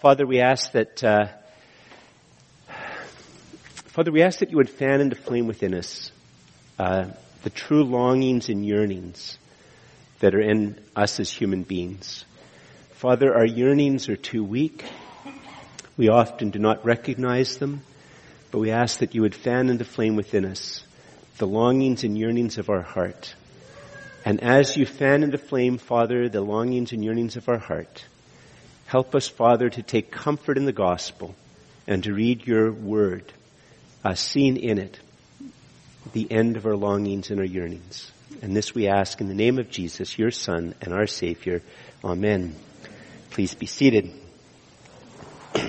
Father, we ask that, uh, Father, we ask that you would fan into flame within us uh, the true longings and yearnings that are in us as human beings. Father, our yearnings are too weak. We often do not recognize them, but we ask that you would fan into flame within us the longings and yearnings of our heart. And as you fan into flame, Father, the longings and yearnings of our heart, help us, Father, to take comfort in the gospel and to read your word, uh, seeing in it the end of our longings and our yearnings. And this we ask in the name of Jesus, your Son and our Savior. Amen. Please be seated.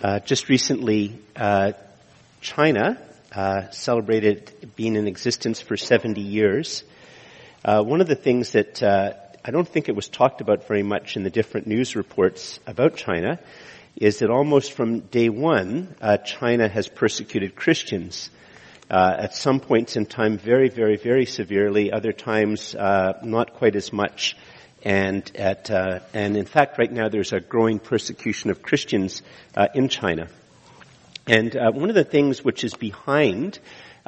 Uh, just recently, uh, China uh, celebrated being in existence for 70 years. Uh, one of the things that uh, I don't think it was talked about very much in the different news reports about China is that almost from day one, uh, China has persecuted Christians. at some points in time, very, very, very severely. Other times, not quite as much and at uh, and in fact right now there's a growing persecution of Christians uh, in China. And uh, one of the things which is behind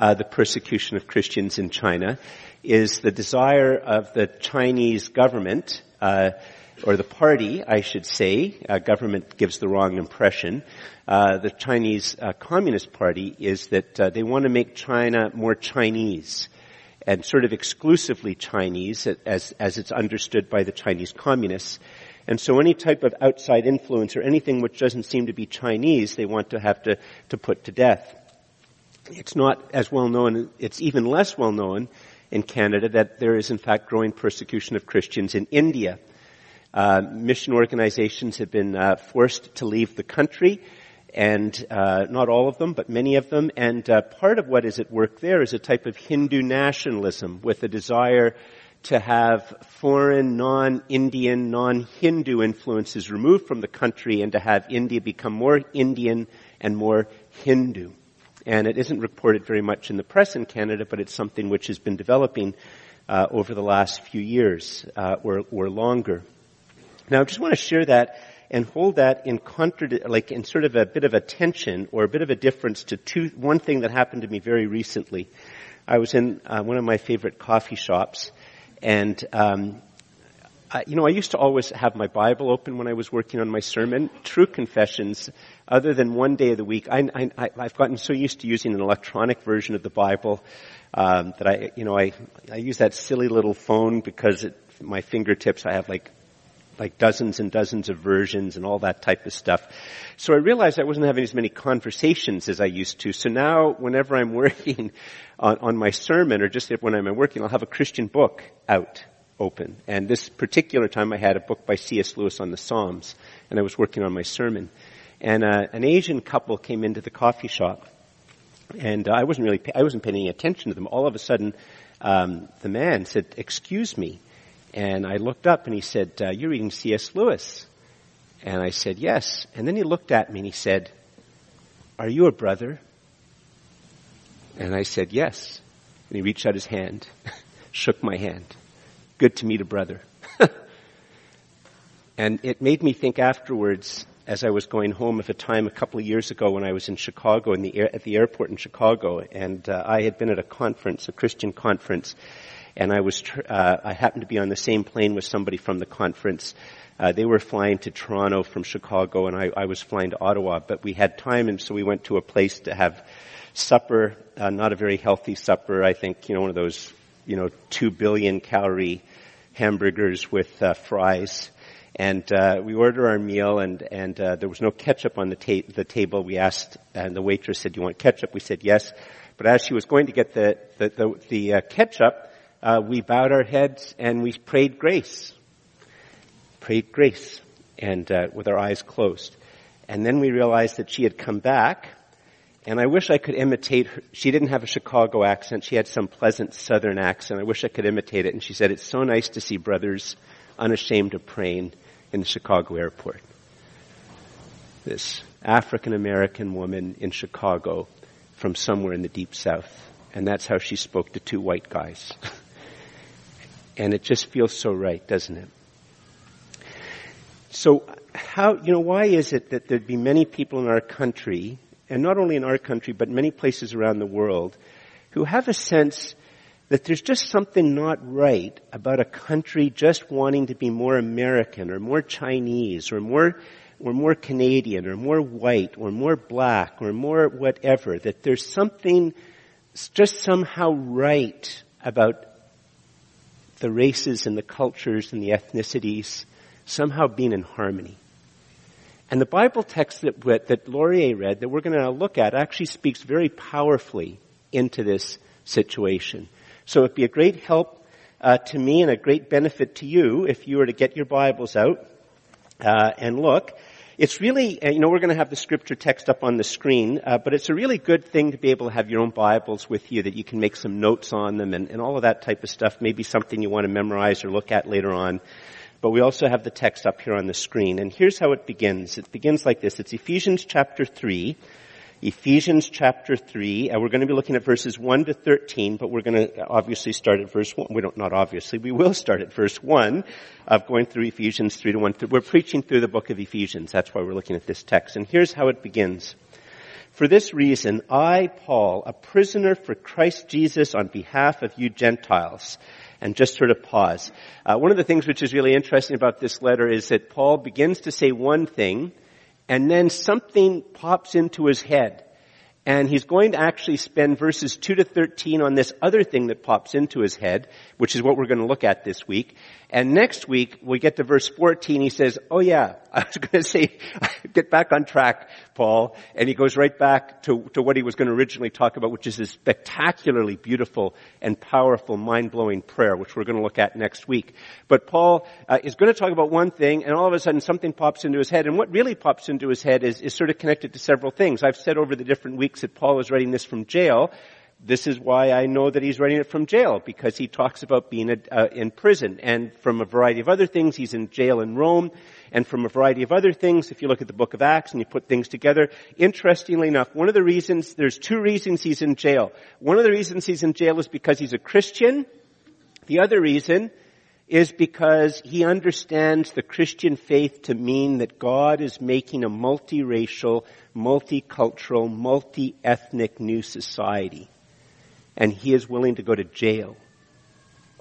uh, the persecution of Christians in China is the desire of the Chinese government uh, or the party, I should say, uh, government gives the wrong impression. the Chinese Communist Party is that they want to make China more Chinese and sort of exclusively Chinese as, as it's understood by the Chinese communists. And so any type of outside influence or anything which doesn't seem to be Chinese, they want to have to, to put to death. It's not as well known, it's even less well known in Canada that there is in fact growing persecution of Christians in India. Uh, mission organizations have been uh, forced to leave the country and uh, not all of them, but many of them. And uh, part of what is at work there is a type of Hindu nationalism with a desire to have foreign, non-Indian, non-Hindu influences removed from the country and to have India become more Indian and more Hindu. And it isn't reported very much in the press in Canada, but it's something which has been developing uh, over the last few years uh, or, or longer. Now, I just want to share that and hold that in like in sort of a bit of a tension or a bit of a difference to two, one thing that happened to me very recently. I was in uh, one of my favorite coffee shops and, um, I, you know, I used to always have my Bible open when I was working on my sermon. True confessions, other than one day of the week, I, have gotten so used to using an electronic version of the Bible um, that I, you know, I, I use that silly little phone because at my fingertips I have like like dozens and dozens of versions and all that type of stuff. So I realized I wasn't having as many conversations as I used to. So now whenever I'm working on, on my sermon or just when I'm working, I'll have a Christian book out open. And this particular time I had a book by C.S. Lewis on the Psalms and I was working on my sermon. And uh, an Asian couple came into the coffee shop and uh, I wasn't really, I wasn't paying any attention to them. All of a sudden, um, the man said, excuse me. And I looked up and he said, uh, you're reading C.S. Lewis. And I said, yes. And then he looked at me and he said, are you a brother? And I said, yes. And he reached out his hand, shook my hand. Good to meet a brother. and it made me think afterwards, as I was going home of a time a couple of years ago when I was in Chicago, in the air, at the airport in Chicago, and uh, I had been at a conference, a Christian conference, and I was uh, I happened to be on the same plane with somebody from the conference. Uh, they were flying to Toronto from Chicago, and I, I, was flying to Ottawa. But we had time, and so we went to a place to have supper. Uh, not a very healthy supper, I think. You know, one of those you know two billion calorie hamburgers with uh, fries. And uh, we ordered our meal, and and uh, there was no ketchup on the, ta- the table. We asked, and the waitress said, "Do you want ketchup?" We said yes. But as she was going to get the the, the, the uh, ketchup, uh, we bowed our heads and we prayed grace. Prayed grace and uh, with our eyes closed. And then we realized that she had come back and I wish I could imitate her. She didn't have a Chicago accent. She had some pleasant southern accent. I wish I could imitate it. And she said, it's so nice to see brothers unashamed of praying in the Chicago airport. This African American woman in Chicago from somewhere in the deep south. And that's how she spoke to two white guys. And it just feels so right, doesn't it? So how, you know, why is it that there'd be many people in our country, and not only in our country, but many places around the world, who have a sense that there's just something not right about a country just wanting to be more American or more Chinese or more or more Canadian or more white or more black or more whatever, that there's something just somehow right about the races and the cultures and the ethnicities somehow being in harmony. And the Bible text that, that Laurier read that we're going to look at actually speaks very powerfully into this situation. So it'd be a great help uh, to me and a great benefit to you if you were to get your Bibles out uh, and look. It's really, uh, you know, we're going to have the scripture text up on the screen, uh, but it's a really good thing to be able to have your own Bibles with you that you can make some notes on them and, and all of that type of stuff. Maybe something you want to memorize or look at later on. But we also have the text up here on the screen. And here's how it begins. It begins like this. It's Ephesians chapter 3, Ephesians chapter 3. Uh, we're going to be looking at verses 1 to 13, but we're going to obviously start at verse 1. We don't, not obviously, we will start at verse 1 of going through Ephesians 3 to 1. We're preaching through the book of Ephesians. That's why we're looking at this text. And here's how it begins. For this reason, I, Paul, a prisoner for Christ Jesus on behalf of you Gentiles, and just sort of pause. Uh, one of the things which is really interesting about this letter is that Paul begins to say one thing, and then something pops into his head. And he's going to actually spend verses 2 to 13 on this other thing that pops into his head, which is what we're going to look at this week. And next week, we get to verse 14, he says, oh yeah, I was going to say, get back on track, Paul. And he goes right back to, to what he was going to originally talk about, which is this spectacularly beautiful and powerful, mind-blowing prayer, which we're going to look at next week. But Paul uh, is going to talk about one thing, and all of a sudden something pops into his head. And what really pops into his head is, is sort of connected to several things. I've said over the different weeks that Paul is writing this from jail, this is why I know that he's writing it from jail, because he talks about being a, uh, in prison. And from a variety of other things, he's in jail in Rome. And from a variety of other things, if you look at the book of Acts and you put things together, interestingly enough, one of the reasons, there's two reasons he's in jail. One of the reasons he's in jail is because he's a Christian. The other reason is because he understands the Christian faith to mean that God is making a multiracial, multicultural, multi-ethnic new society and he is willing to go to jail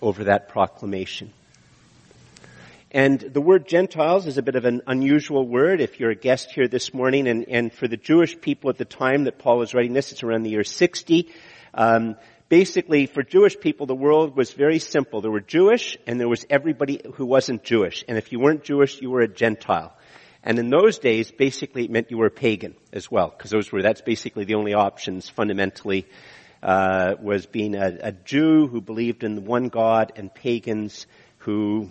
over that proclamation. And the word Gentiles is a bit of an unusual word if you're a guest here this morning. And, and for the Jewish people at the time that Paul was writing this, it's around the year 60. Um, basically, for Jewish people, the world was very simple. There were Jewish and there was everybody who wasn't Jewish. And if you weren't Jewish, you were a Gentile. And in those days, basically it meant you were a pagan as well, because those were, that's basically the only options fundamentally uh, was being a, a, Jew who believed in one God and pagans who,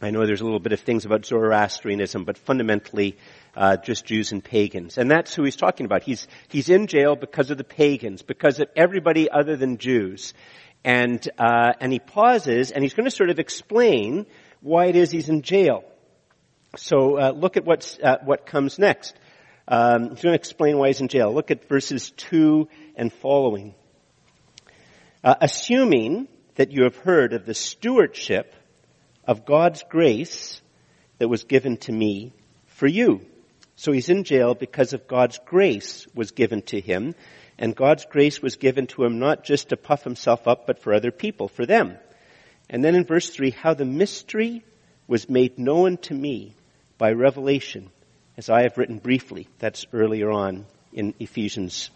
I know there's a little bit of things about Zoroastrianism, but fundamentally uh, just Jews and pagans. And that's who he's talking about. He's, he's in jail because of the pagans, because of everybody other than Jews. And, uh, and he pauses and he's going to sort of explain why it is he's in jail. So uh, look at what's, uh, what comes next. Um, he's going to explain why he's in jail. Look at verses 2 and following uh, assuming that you have heard of the stewardship of God's grace that was given to me for you. So he's in jail because of God's grace was given to him, and God's grace was given to him not just to puff himself up, but for other people, for them. And then in verse 3, how the mystery was made known to me by revelation, as I have written briefly. That's earlier on in Ephesians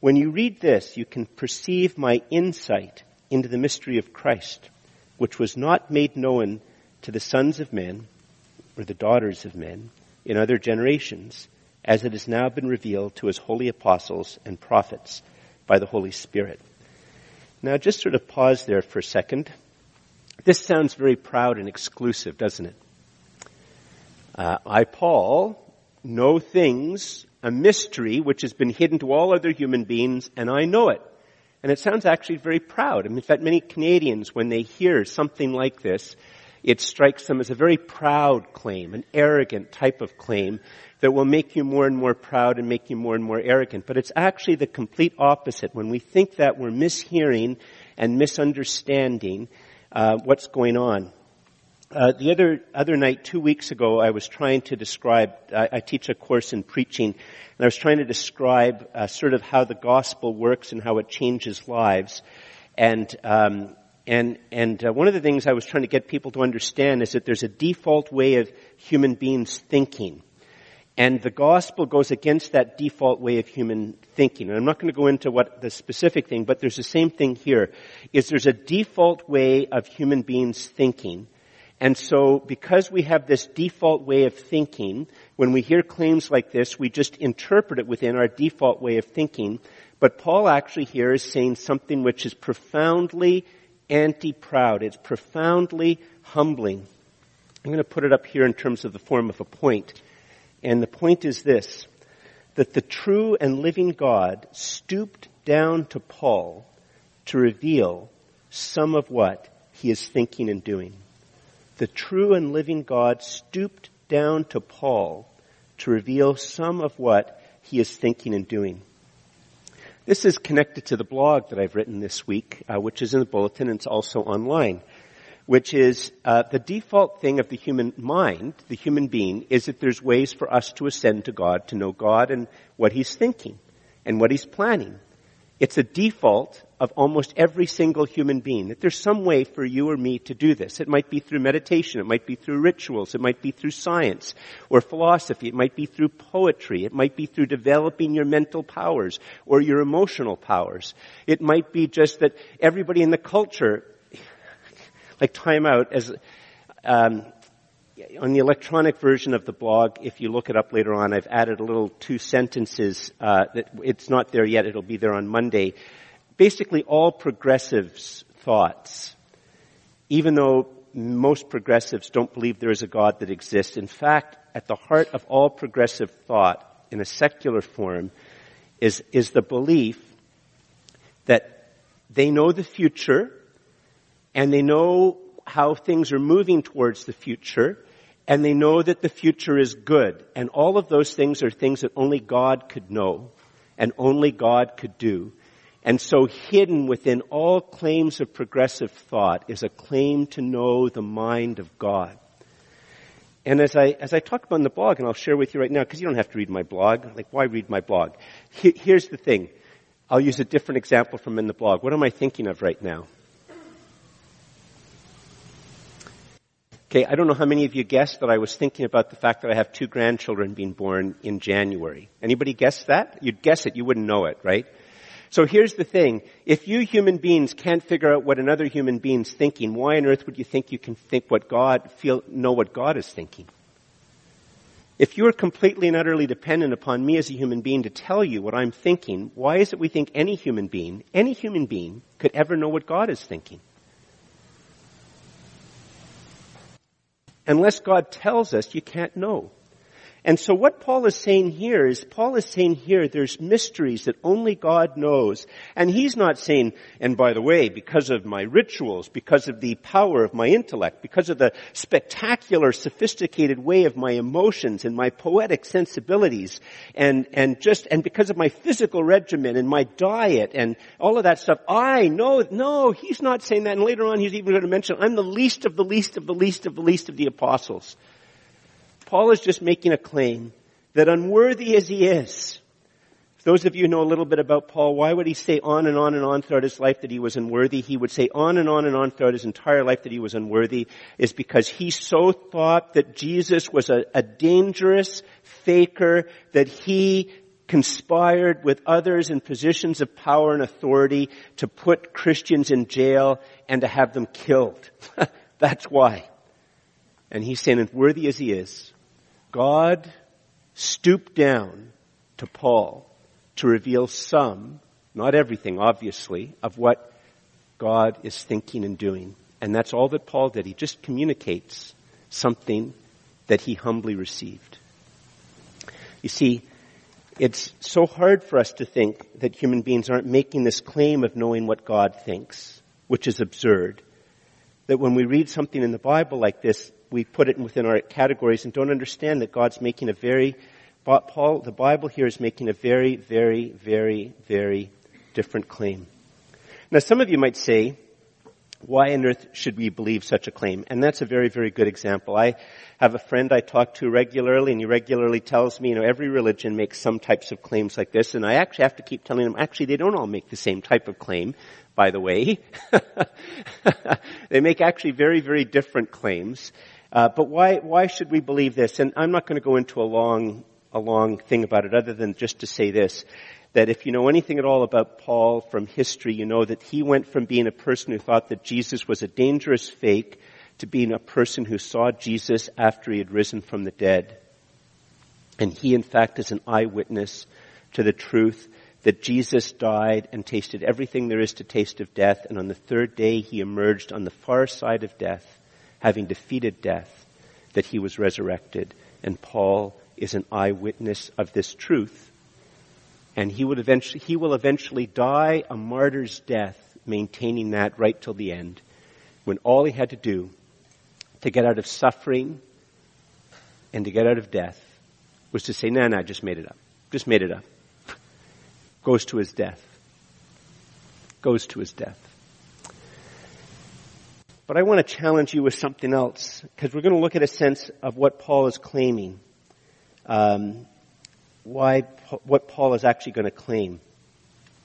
when you read this, you can perceive my insight into the mystery of Christ, which was not made known to the sons of men or the daughters of men in other generations, as it has now been revealed to his holy apostles and prophets by the Holy Spirit. Now just sort of pause there for a second. This sounds very proud and exclusive, doesn't it? Uh, I, Paul, know things a mystery which has been hidden to all other human beings, and I know it. And it sounds actually very proud. I mean, in fact, many Canadians, when they hear something like this, it strikes them as a very proud claim, an arrogant type of claim that will make you more and more proud and make you more and more arrogant. But it's actually the complete opposite. When we think that, we're mishearing and misunderstanding uh, what's going on. Uh, the other other night, two weeks ago, I was trying to describe. I, I teach a course in preaching, and I was trying to describe uh, sort of how the gospel works and how it changes lives. And um, and and uh, one of the things I was trying to get people to understand is that there's a default way of human beings thinking. And the gospel goes against that default way of human thinking. And I'm not going to go into what the specific thing, but there's the same thing here. Is there's a default way of human beings thinking. And so because we have this default way of thinking, when we hear claims like this, we just interpret it within our default way of thinking. But Paul actually here is saying something which is profoundly anti-proud. It's profoundly humbling. I'm going to put it up here in terms of the form of a point. And the point is this, that the true and living God stooped down to Paul to reveal some of what he is thinking and doing. The true and living God stooped down to Paul to reveal some of what he is thinking and doing. This is connected to the blog that I've written this week, uh, which is in the bulletin and it's also online which is uh, the default thing of the human mind, the human being, is that there's ways for us to ascend to God, to know God and what He's thinking and what He's planning. It's a default of almost every single human being that there's some way for you or me to do this. It might be through meditation, it might be through rituals, it might be through science or philosophy, it might be through poetry, it might be through developing your mental powers or your emotional powers. It might be just that everybody in the culture like time out as um, on the electronic version of the blog, if you look it up later on, I've added a little two sentences. Uh, that it's not there yet. It'll be there on Monday. Basically, all progressives' thoughts, even though most progressives don't believe there is a God that exists. In fact, at the heart of all progressive thought, in a secular form, is is the belief that they know the future and they know how things are moving towards the future, and they know that the future is good. And all of those things are things that only God could know, and only God could do. And so hidden within all claims of progressive thought is a claim to know the mind of God. And as I, as I talk about in the blog, and I'll share with you right now, because you don't have to read my blog, like why read my blog? here's the thing. I'll use a different example from in the blog. What am I thinking of right now? Okay, I don't know how many of you guessed that I was thinking about the fact that I have two grandchildren being born in January. Anybody guess that? You'd guess it, you wouldn't know it, right? So here's the thing. If you human beings can't figure out what another human being's thinking, why on earth would you think you can think what God, feel, know what God is thinking? If you're completely and utterly dependent upon me as a human being to tell you what I'm thinking, why is it we think any human being, any human being, could ever know what God is thinking? Unless God tells us, you can't know. And so what Paul is saying here is, Paul is saying here there's mysteries that only God knows. And he's not saying, and by the way, because of my rituals, because of the power of my intellect, because of the spectacular, sophisticated way of my emotions and my poetic sensibilities, and, and just, and because of my physical regimen and my diet and all of that stuff, I know, no, he's not saying that. And later on he's even going to mention, I'm the least of the least of the least of the least of the apostles. Paul is just making a claim that unworthy as he is, those of you who know a little bit about Paul, why would he say on and on and on throughout his life that he was unworthy? He would say on and on and on throughout his entire life that he was unworthy is because he so thought that Jesus was a, a dangerous faker, that he conspired with others in positions of power and authority to put Christians in jail and to have them killed. That's why. And he's saying, worthy as he is, God stooped down to Paul to reveal some, not everything obviously, of what God is thinking and doing. And that's all that Paul did. He just communicates something that he humbly received. You see, it's so hard for us to think that human beings aren't making this claim of knowing what God thinks, which is absurd. That when we read something in the Bible like this, we put it within our categories and don't understand that God's making a very, Paul, the Bible here is making a very, very, very, very different claim. Now some of you might say, why on earth should we believe such a claim? And that's a very, very good example. I have a friend I talk to regularly and he regularly tells me, you know, every religion makes some types of claims like this and I actually have to keep telling him, actually they don't all make the same type of claim, by the way. they make actually very, very different claims. Uh, but why, why should we believe this? And I'm not going to go into a long, a long thing about it other than just to say this that if you know anything at all about Paul from history, you know that he went from being a person who thought that Jesus was a dangerous fake to being a person who saw Jesus after he had risen from the dead. And he in fact is an eyewitness to the truth that Jesus died and tasted everything there is to taste of death and on the third day he emerged on the far side of death, having defeated death, that he was resurrected. And Paul is an eyewitness of this truth and he would eventually, he will eventually die a martyr's death, maintaining that right till the end, when all he had to do to get out of suffering and to get out of death was to say, nah, nah, just made it up. Just made it up. Goes to his death. Goes to his death. But I want to challenge you with something else, because we're going to look at a sense of what Paul is claiming. Um, why, what Paul is actually going to claim.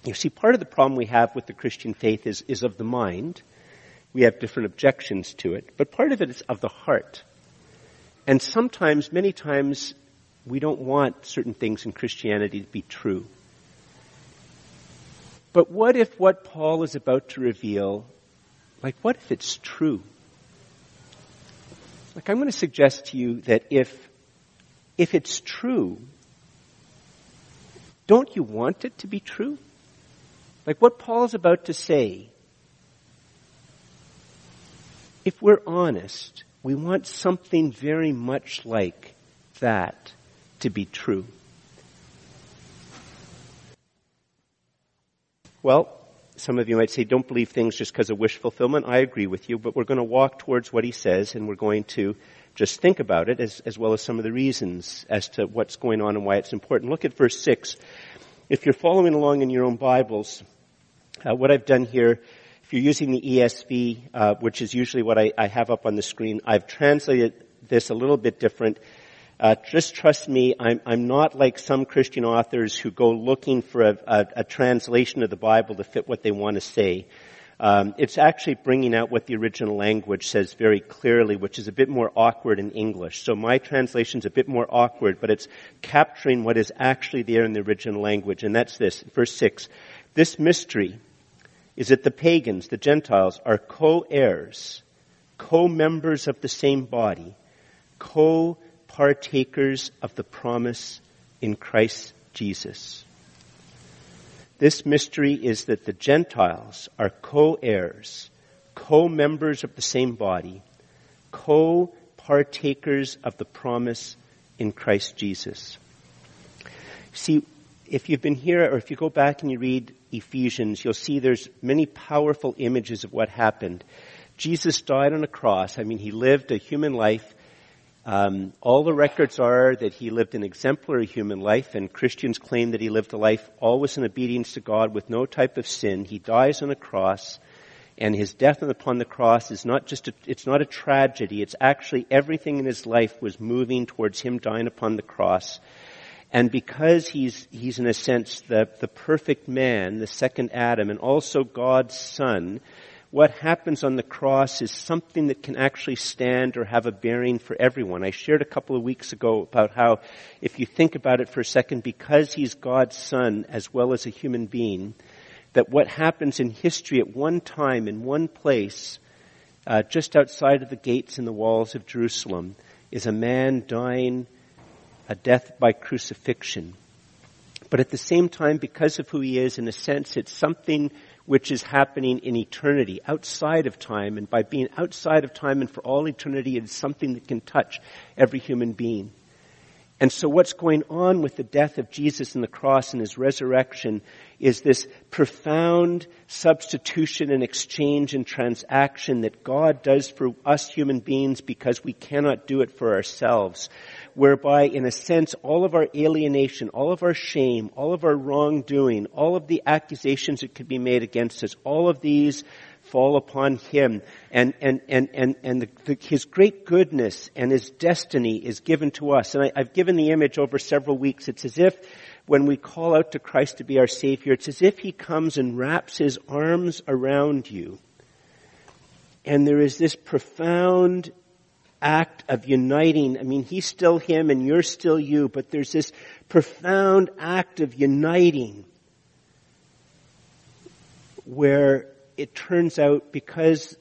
You see, part of the problem we have with the Christian faith is, is of the mind. We have different objections to it, but part of it is of the heart. And sometimes, many times, we don't want certain things in Christianity to be true. But what if what Paul is about to reveal, like what if it's true? Like I'm going to suggest to you that if, if it's true, don't you want it to be true? Like what Paul's about to say. If we're honest, we want something very much like that to be true. Well, some of you might say, don't believe things just because of wish fulfillment. I agree with you, but we're going to walk towards what he says and we're going to just think about it as, as well as some of the reasons as to what's going on and why it's important. Look at verse 6. If you're following along in your own Bibles, uh, what I've done here, if you're using the ESV, uh, which is usually what I, I, have up on the screen, I've translated this a little bit different. Uh, just trust me, I'm, I'm, not like some Christian authors who go looking for a, a, a translation of the Bible to fit what they want to say. Um, it's actually bringing out what the original language says very clearly, which is a bit more awkward in English. So my translation's a bit more awkward, but it's capturing what is actually there in the original language, and that's this, verse 6. This mystery is that the pagans, the Gentiles, are co-heirs, co-members of the same body, co-partakers of the promise in Christ Jesus. This mystery is that the Gentiles are co-heirs, co-members of the same body, co-partakers of the promise in Christ Jesus. See, if you've been here or if you go back and you read Ephesians, you'll see there's many powerful images of what happened. Jesus died on a cross. I mean, he lived a human life um, all the records are that he lived an exemplary human life, and Christians claim that he lived a life always in obedience to God with no type of sin. He dies on a cross, and his death upon the cross is not just a, it's not a tragedy. It's actually everything in his life was moving towards him dying upon the cross. And because he's, he's in a sense the, the perfect man, the second Adam, and also God's son, what happens on the cross is something that can actually stand or have a bearing for everyone. I shared a couple of weeks ago about how, if you think about it for a second, because he's God's son as well as a human being, that what happens in history at one time in one place, uh, just outside of the gates and the walls of Jerusalem, is a man dying a death by crucifixion. But at the same time, because of who he is, in a sense, it's something which is happening in eternity, outside of time, and by being outside of time and for all eternity, it is something that can touch every human being. And so what's going on with the death of Jesus and the cross and his resurrection is this profound substitution and exchange and transaction that God does for us human beings because we cannot do it for ourselves whereby in a sense all of our alienation, all of our shame, all of our wrongdoing, all of the accusations that could be made against us, all of these fall upon him and, and, and, and, and the, the, his great goodness and his destiny is given to us. And I, I've given the image over several weeks. It's as if when we call out to Christ to be our Savior, it's as if He comes and wraps His arms around you. And there is this profound act of uniting. I mean, He's still Him and you're still you, but there's this profound act of uniting where it turns out because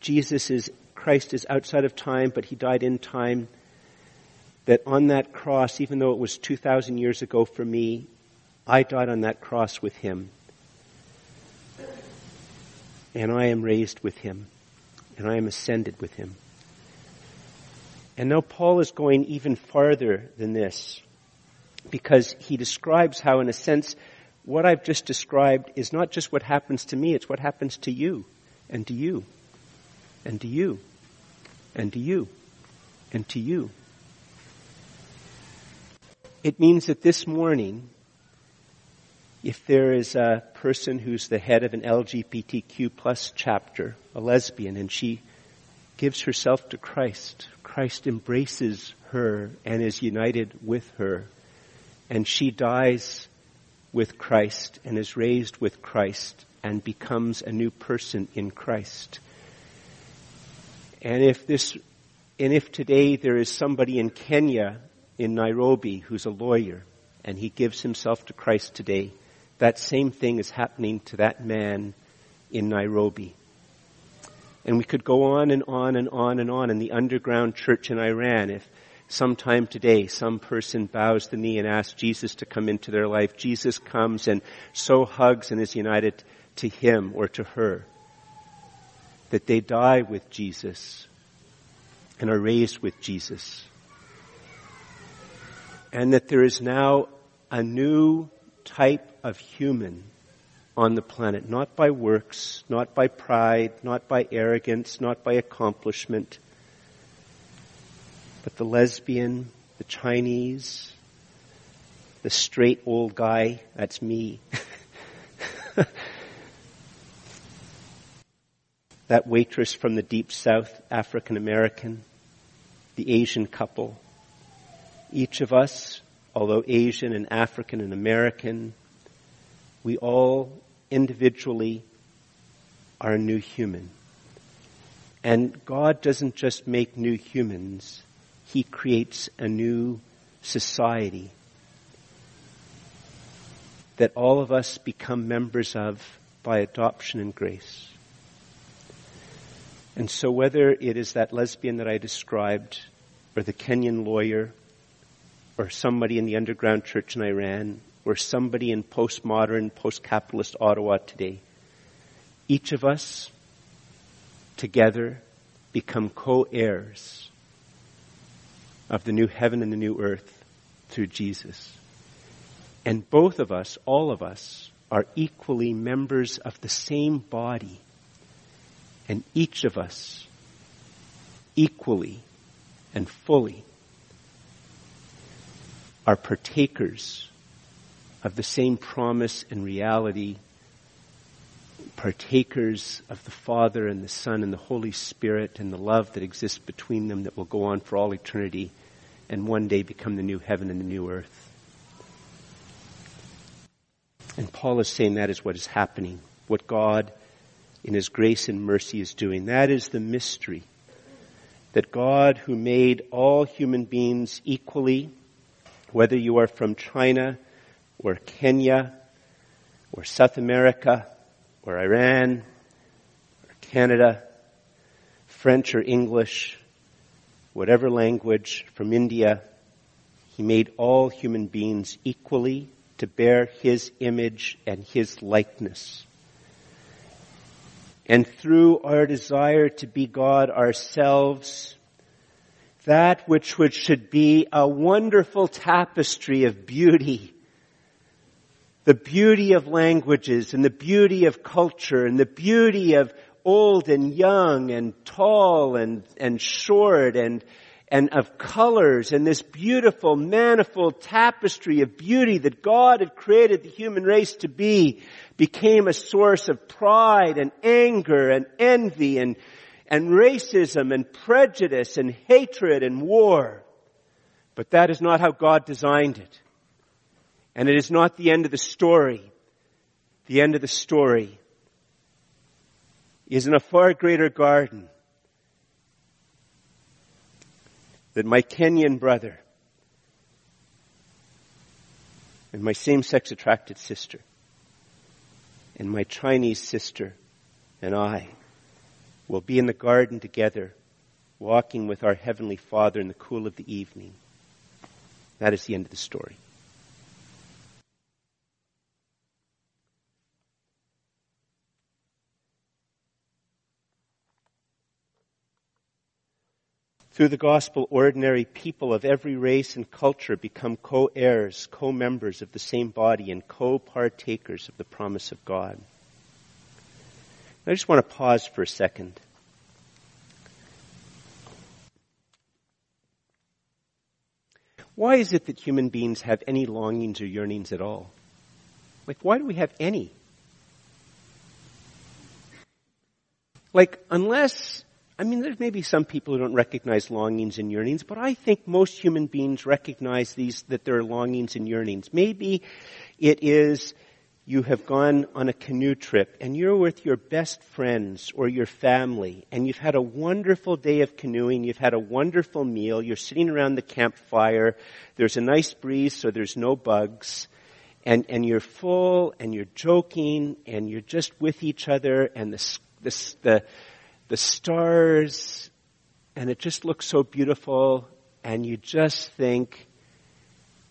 Jesus is, Christ is outside of time, but He died in time, that on that cross, even though it was 2,000 years ago for me, I died on that cross with him. And I am raised with him. And I am ascended with him. And now Paul is going even farther than this because he describes how in a sense what I've just described is not just what happens to me, it's what happens to you and to you and to you and to you and to you. It means that this morning, if there is a person who's the head of an LGBTQ plus chapter, a lesbian, and she gives herself to Christ, Christ embraces her and is united with her, and she dies with Christ and is raised with Christ and becomes a new person in Christ. And if this, and if today there is somebody in Kenya in Nairobi who's a lawyer and he gives himself to Christ today, that same thing is happening to that man in Nairobi. And we could go on and on and on and on in the underground church in Iran if sometime today some person bows the knee and asks Jesus to come into their life. Jesus comes and so hugs and is united to him or to her that they die with Jesus and are raised with Jesus and that there is now a new type of human on the planet, not by works, not by pride, not by arrogance, not by accomplishment, but the lesbian, the Chinese, the straight old guy, that's me. that waitress from the deep south, African American, the Asian couple, each of us, although Asian and African and American, we all individually are a new human. And God doesn't just make new humans, He creates a new society that all of us become members of by adoption and grace. And so whether it is that lesbian that I described, or the Kenyan lawyer, or somebody in the underground church in Iran, or somebody in postmodern, post-capitalist Ottawa today. Each of us together become co-heirs of the new heaven and the new earth through Jesus. And both of us, all of us, are equally members of the same body. And each of us equally and fully are partakers of the same promise and reality, partakers of the Father and the Son and the Holy Spirit and the love that exists between them that will go on for all eternity and one day become the new heaven and the new earth. And Paul is saying that is what is happening, what God in His grace and mercy is doing. That is the mystery. That God who made all human beings equally whether you are from China or Kenya or South America or Iran or Canada, French or English, whatever language, from India, he made all human beings equally to bear his image and his likeness. And through our desire to be God ourselves, that which, which should be a wonderful tapestry of beauty. The beauty of languages and the beauty of culture and the beauty of old and young and tall and, and short and, and of colors and this beautiful manifold tapestry of beauty that God had created the human race to be became a source of pride and anger and envy and, and racism and prejudice and hatred and war. But that is not how God designed it. And it is not the end of the story. The end of the story is in a far greater garden that my Kenyan brother and my same-sex attracted sister and my Chinese sister and I will be in the garden together, walking with our Heavenly Father in the cool of the evening. That is the end of the story. Through the gospel, ordinary people of every race and culture become co-heirs, co-members of the same body, and co-partakers of the promise of God. I just want to pause for a second. Why is it that human beings have any longings or yearnings at all? Like, why do we have any? Like, unless I mean, there's maybe some people who don't recognize longings and yearnings, but I think most human beings recognize these, that there are longings and yearnings. Maybe it is you have gone on a canoe trip and you're with your best friends or your family and you've had a wonderful day of canoeing, you've had a wonderful meal, you're sitting around the campfire, there's a nice breeze so there's no bugs, and, and you're full and you're joking and you're just with each other and the, the, the the stars, and it just looks so beautiful, and you just think,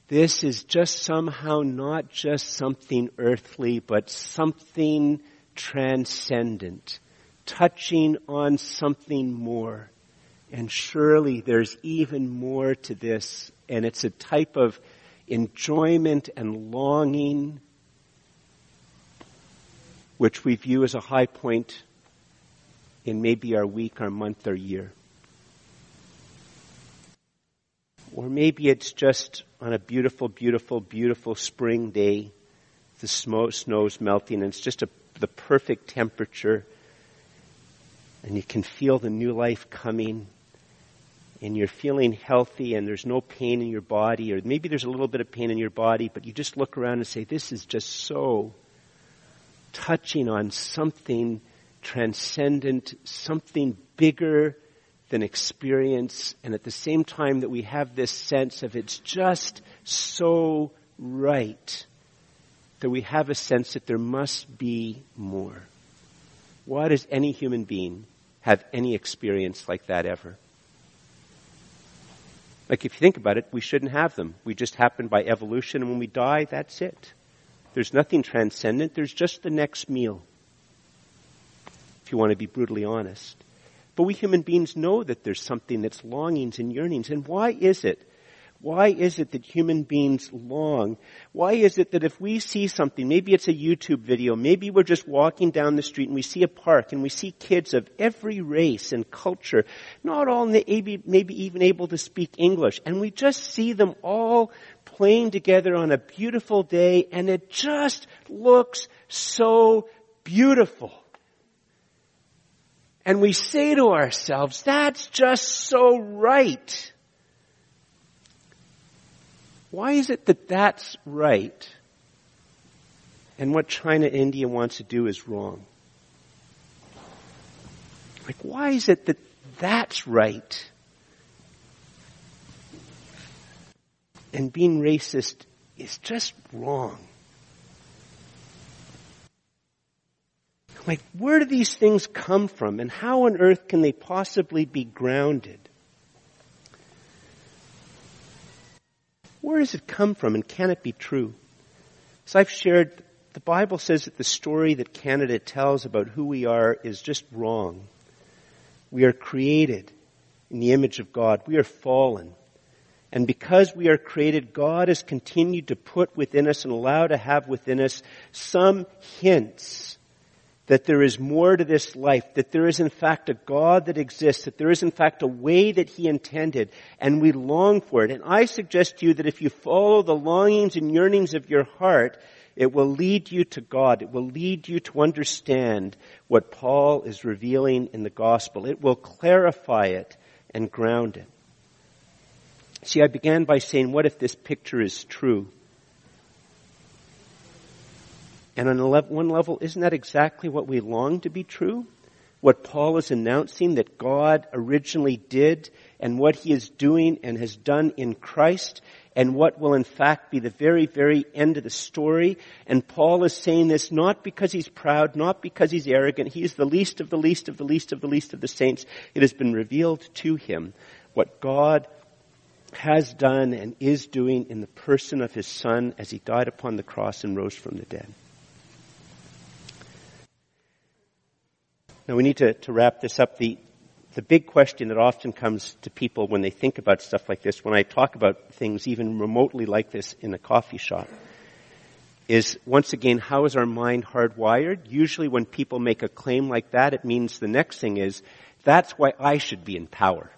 this is just somehow not just something earthly, but something transcendent, touching on something more. And surely there's even more to this, and it's a type of enjoyment and longing which we view as a high point in maybe our week, our month, or year. Or maybe it's just on a beautiful, beautiful, beautiful spring day. The snow, snow's melting and it's just a, the perfect temperature. And you can feel the new life coming. And you're feeling healthy and there's no pain in your body. Or maybe there's a little bit of pain in your body, but you just look around and say, this is just so touching on something transcendent, something bigger than experience, and at the same time that we have this sense of it's just so right, that we have a sense that there must be more. Why does any human being have any experience like that ever? Like if you think about it, we shouldn't have them. We just happen by evolution and when we die, that's it. There's nothing transcendent, there's just the next meal if you want to be brutally honest. But we human beings know that there's something that's longings and yearnings. And why is it? Why is it that human beings long? Why is it that if we see something, maybe it's a YouTube video, maybe we're just walking down the street and we see a park and we see kids of every race and culture, not all maybe, even able to speak English, and we just see them all playing together on a beautiful day and it just looks so beautiful. And we say to ourselves, that's just so right. Why is it that that's right and what China India wants to do is wrong? Like, why is it that that's right and being racist is just wrong? Like, where do these things come from and how on earth can they possibly be grounded? Where does it come from and can it be true? As I've shared, the Bible says that the story that Canada tells about who we are is just wrong. We are created in the image of God. We are fallen. And because we are created, God has continued to put within us and allow to have within us some hints that there is more to this life, that there is in fact a God that exists, that there is in fact a way that He intended, and we long for it. And I suggest to you that if you follow the longings and yearnings of your heart, it will lead you to God. It will lead you to understand what Paul is revealing in the gospel. It will clarify it and ground it. See, I began by saying, what if this picture is true? And on one level, isn't that exactly what we long to be true? What Paul is announcing that God originally did and what he is doing and has done in Christ and what will in fact be the very, very end of the story. And Paul is saying this not because he's proud, not because he's arrogant. He is the least of the least of the least of the least of the saints. It has been revealed to him what God has done and is doing in the person of his son as he died upon the cross and rose from the dead. Now we need to, to wrap this up. The, the big question that often comes to people when they think about stuff like this, when I talk about things even remotely like this in a coffee shop, is once again, how is our mind hardwired? Usually when people make a claim like that, it means the next thing is, that's why I should be in power.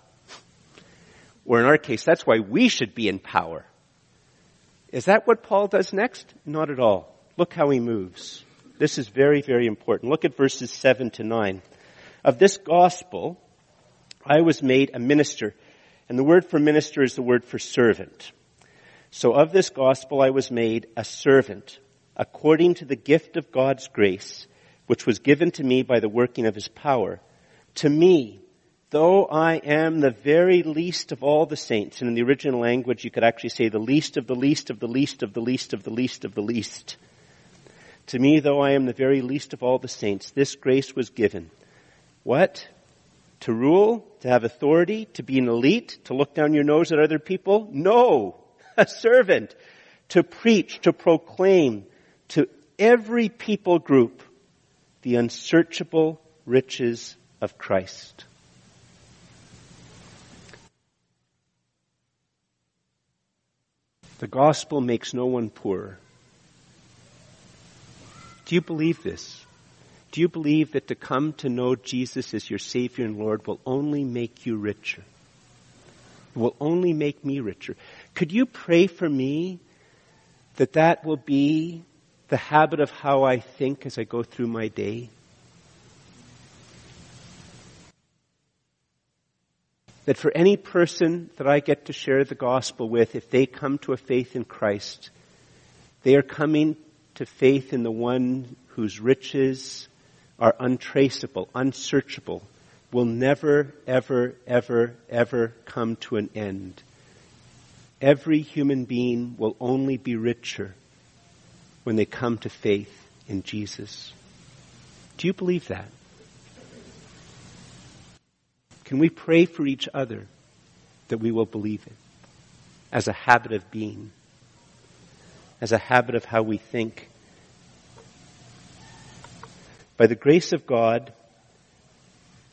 Or in our case, that's why we should be in power. Is that what Paul does next? Not at all. Look how he moves. This is very, very important. Look at verses 7 to 9. Of this gospel, I was made a minister. And the word for minister is the word for servant. So of this gospel I was made a servant according to the gift of God's grace, which was given to me by the working of his power. To me, though I am the very least of all the saints, and in the original language you could actually say the least of the least of the least of the least of the least of the least. To me, though I am the very least of all the saints, this grace was given. What? To rule? To have authority? To be an elite? To look down your nose at other people? No! A servant. To preach, to proclaim to every people group the unsearchable riches of Christ. The gospel makes no one poor. Do you believe this? Do you believe that to come to know Jesus as your Savior and Lord will only make you richer? Will only make me richer. Could you pray for me that that will be the habit of how I think as I go through my day? That for any person that I get to share the gospel with, if they come to a faith in Christ, they are coming to faith in the one whose riches are untraceable, unsearchable, will never, ever, ever, ever come to an end. Every human being will only be richer when they come to faith in Jesus. Do you believe that? Can we pray for each other that we will believe it as a habit of being? As a habit of how we think. By the grace of God,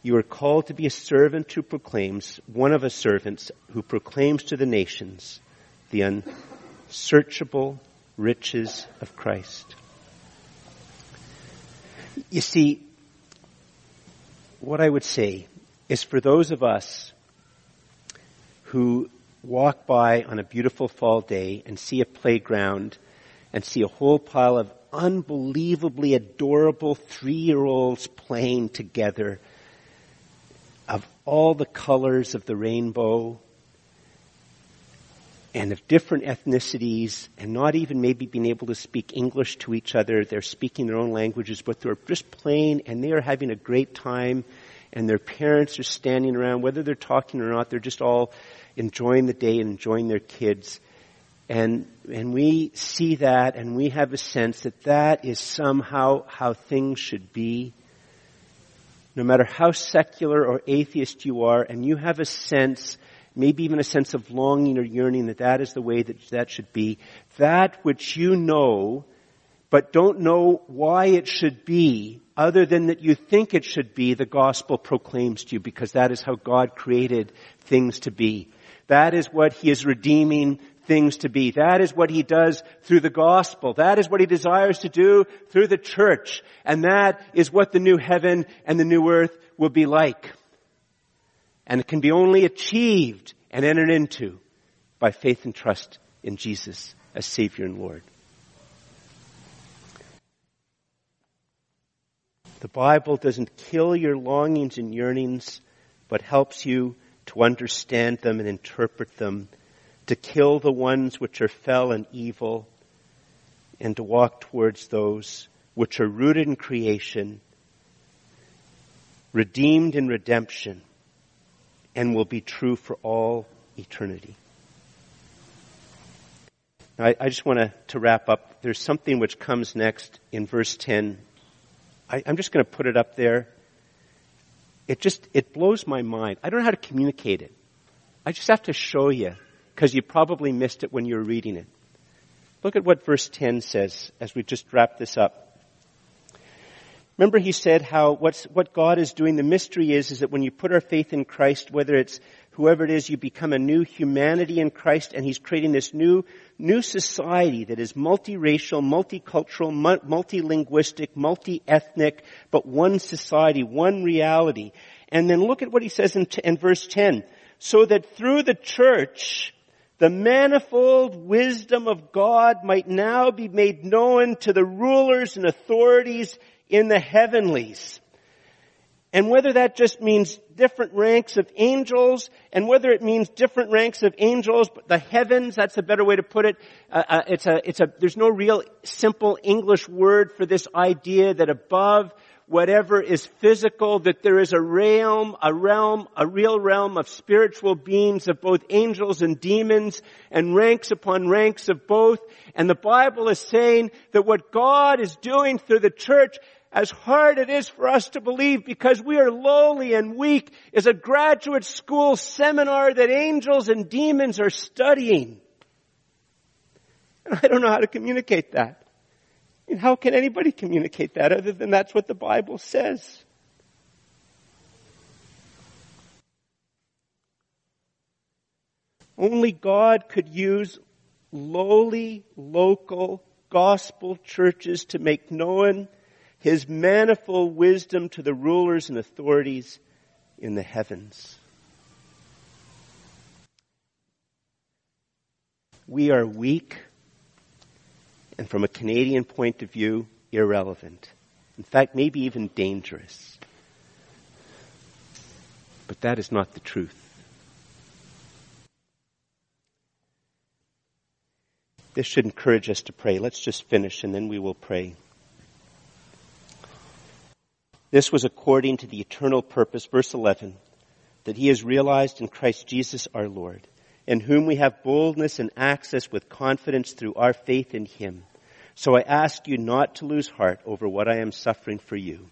you are called to be a servant who proclaims, one of us servants who proclaims to the nations the unsearchable riches of Christ. You see, what I would say is for those of us who walk by on a beautiful fall day and see a playground and see a whole pile of unbelievably adorable three-year-olds playing together of all the colors of the rainbow and of different ethnicities and not even maybe being able to speak English to each other. They're speaking their own languages, but they're just playing and they are having a great time and their parents are standing around, whether they're talking or not, they're just all enjoying the day and enjoying their kids. And, and we see that and we have a sense that that is somehow how things should be. No matter how secular or atheist you are, and you have a sense, maybe even a sense of longing or yearning that that is the way that that should be, that which you know, but don't know why it should be, other than that you think it should be, the gospel proclaims to you because that is how God created things to be. That is what he is redeeming things to be. That is what he does through the gospel. That is what he desires to do through the church. And that is what the new heaven and the new earth will be like. And it can be only achieved and entered into by faith and trust in Jesus as Savior and Lord. The Bible doesn't kill your longings and yearnings, but helps you to understand them and interpret them, to kill the ones which are fell and evil, and to walk towards those which are rooted in creation, redeemed in redemption, and will be true for all eternity. Now, I, I just want to, wrap up. There's something which comes next in verse 10. I, I'm just going to put it up there. It just, it blows my mind. I don't know how to communicate it. I just have to show you because you probably missed it when you were reading it. Look at what verse 10 says as we just wrap this up. Remember he said how what's, what God is doing, the mystery is, is that when you put our faith in Christ, whether it's whoever it is, you become a new humanity in Christ and he's creating this new, new society that is multiracial, multicultural, multilinguistic, multi-ethnic, but one society, one reality. And then look at what he says in, in verse 10. So that through the church, the manifold wisdom of God might now be made known to the rulers and authorities in the heavenlies. And whether that just means different ranks of angels, and whether it means different ranks of angels, the heavens, that's a better way to put it. Uh, uh, it's a, it's a, there's no real simple English word for this idea that above whatever is physical, that there is a realm, a realm, a real realm of spiritual beings of both angels and demons and ranks upon ranks of both. And the Bible is saying that what God is doing through the church as hard it is for us to believe because we are lowly and weak is a graduate school seminar that angels and demons are studying. And I don't know how to communicate that. And how can anybody communicate that other than that's what the Bible says? Only God could use lowly, local, gospel churches to make known his manifold wisdom to the rulers and authorities in the heavens. We are weak and from a Canadian point of view, irrelevant. In fact, maybe even dangerous. But that is not the truth. This should encourage us to pray. Let's just finish and then we will pray. This was according to the eternal purpose, verse 11, that he has realized in Christ Jesus our Lord in whom we have boldness and access with confidence through our faith in him. So I ask you not to lose heart over what I am suffering for you,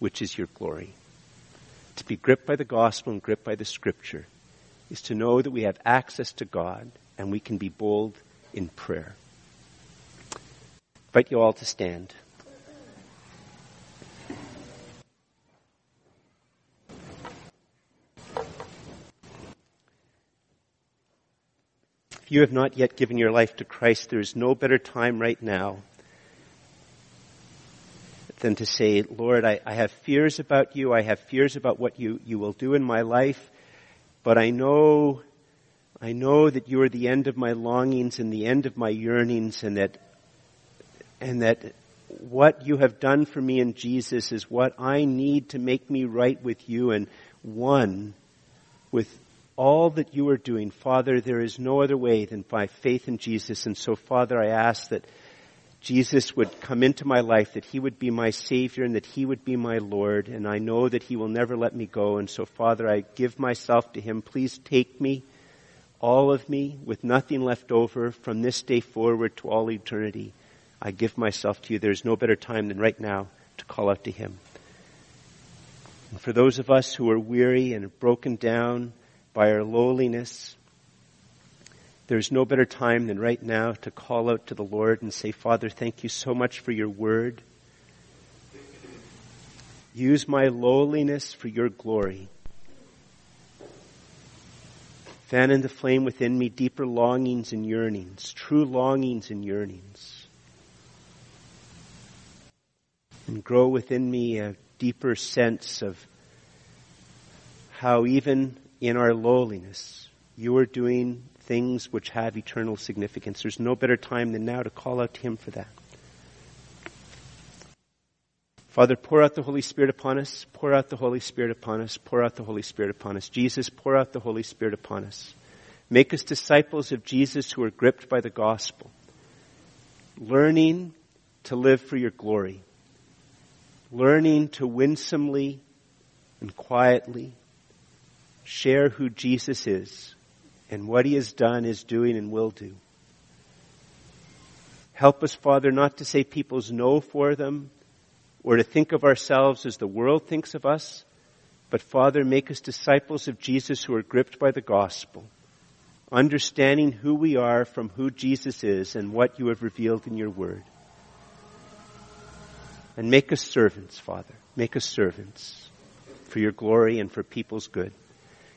which is your glory. To be gripped by the gospel and gripped by the scripture is to know that we have access to God and we can be bold in prayer. I invite you all to stand. If you have not yet given your life to Christ, there is no better time right now than to say, Lord, I, I, have fears about you. I have fears about what you, you will do in my life. But I know, I know that you are the end of my longings and the end of my yearnings and that, and that what you have done for me in Jesus is what I need to make me right with you and one with all that you are doing, Father, there is no other way than by faith in Jesus. And so, Father, I ask that Jesus would come into my life, that He would be my Savior and that He would be my Lord. And I know that He will never let me go. And so, Father, I give myself to Him. Please take me, all of me, with nothing left over from this day forward to all eternity. I give myself to you. There is no better time than right now to call out to Him. And for those of us who are weary and broken down, by our lowliness. There's no better time than right now to call out to the Lord and say, Father, thank you so much for your word. Use my lowliness for your glory. Fan into flame within me deeper longings and yearnings, true longings and yearnings. And grow within me a deeper sense of how even in our lowliness, you are doing things which have eternal significance. There's no better time than now to call out to Him for that. Father, pour out the Holy Spirit upon us, pour out the Holy Spirit upon us, pour out the Holy Spirit upon us. Jesus, pour out the Holy Spirit upon us. Make us disciples of Jesus who are gripped by the gospel, learning to live for your glory, learning to winsomely and quietly share who Jesus is and what he has done, is doing, and will do. Help us, Father, not to say people's no for them, or to think of ourselves as the world thinks of us, but Father, make us disciples of Jesus who are gripped by the gospel, understanding who we are from who Jesus is and what you have revealed in your word. And make us servants, Father. Make us servants for your glory and for people's good.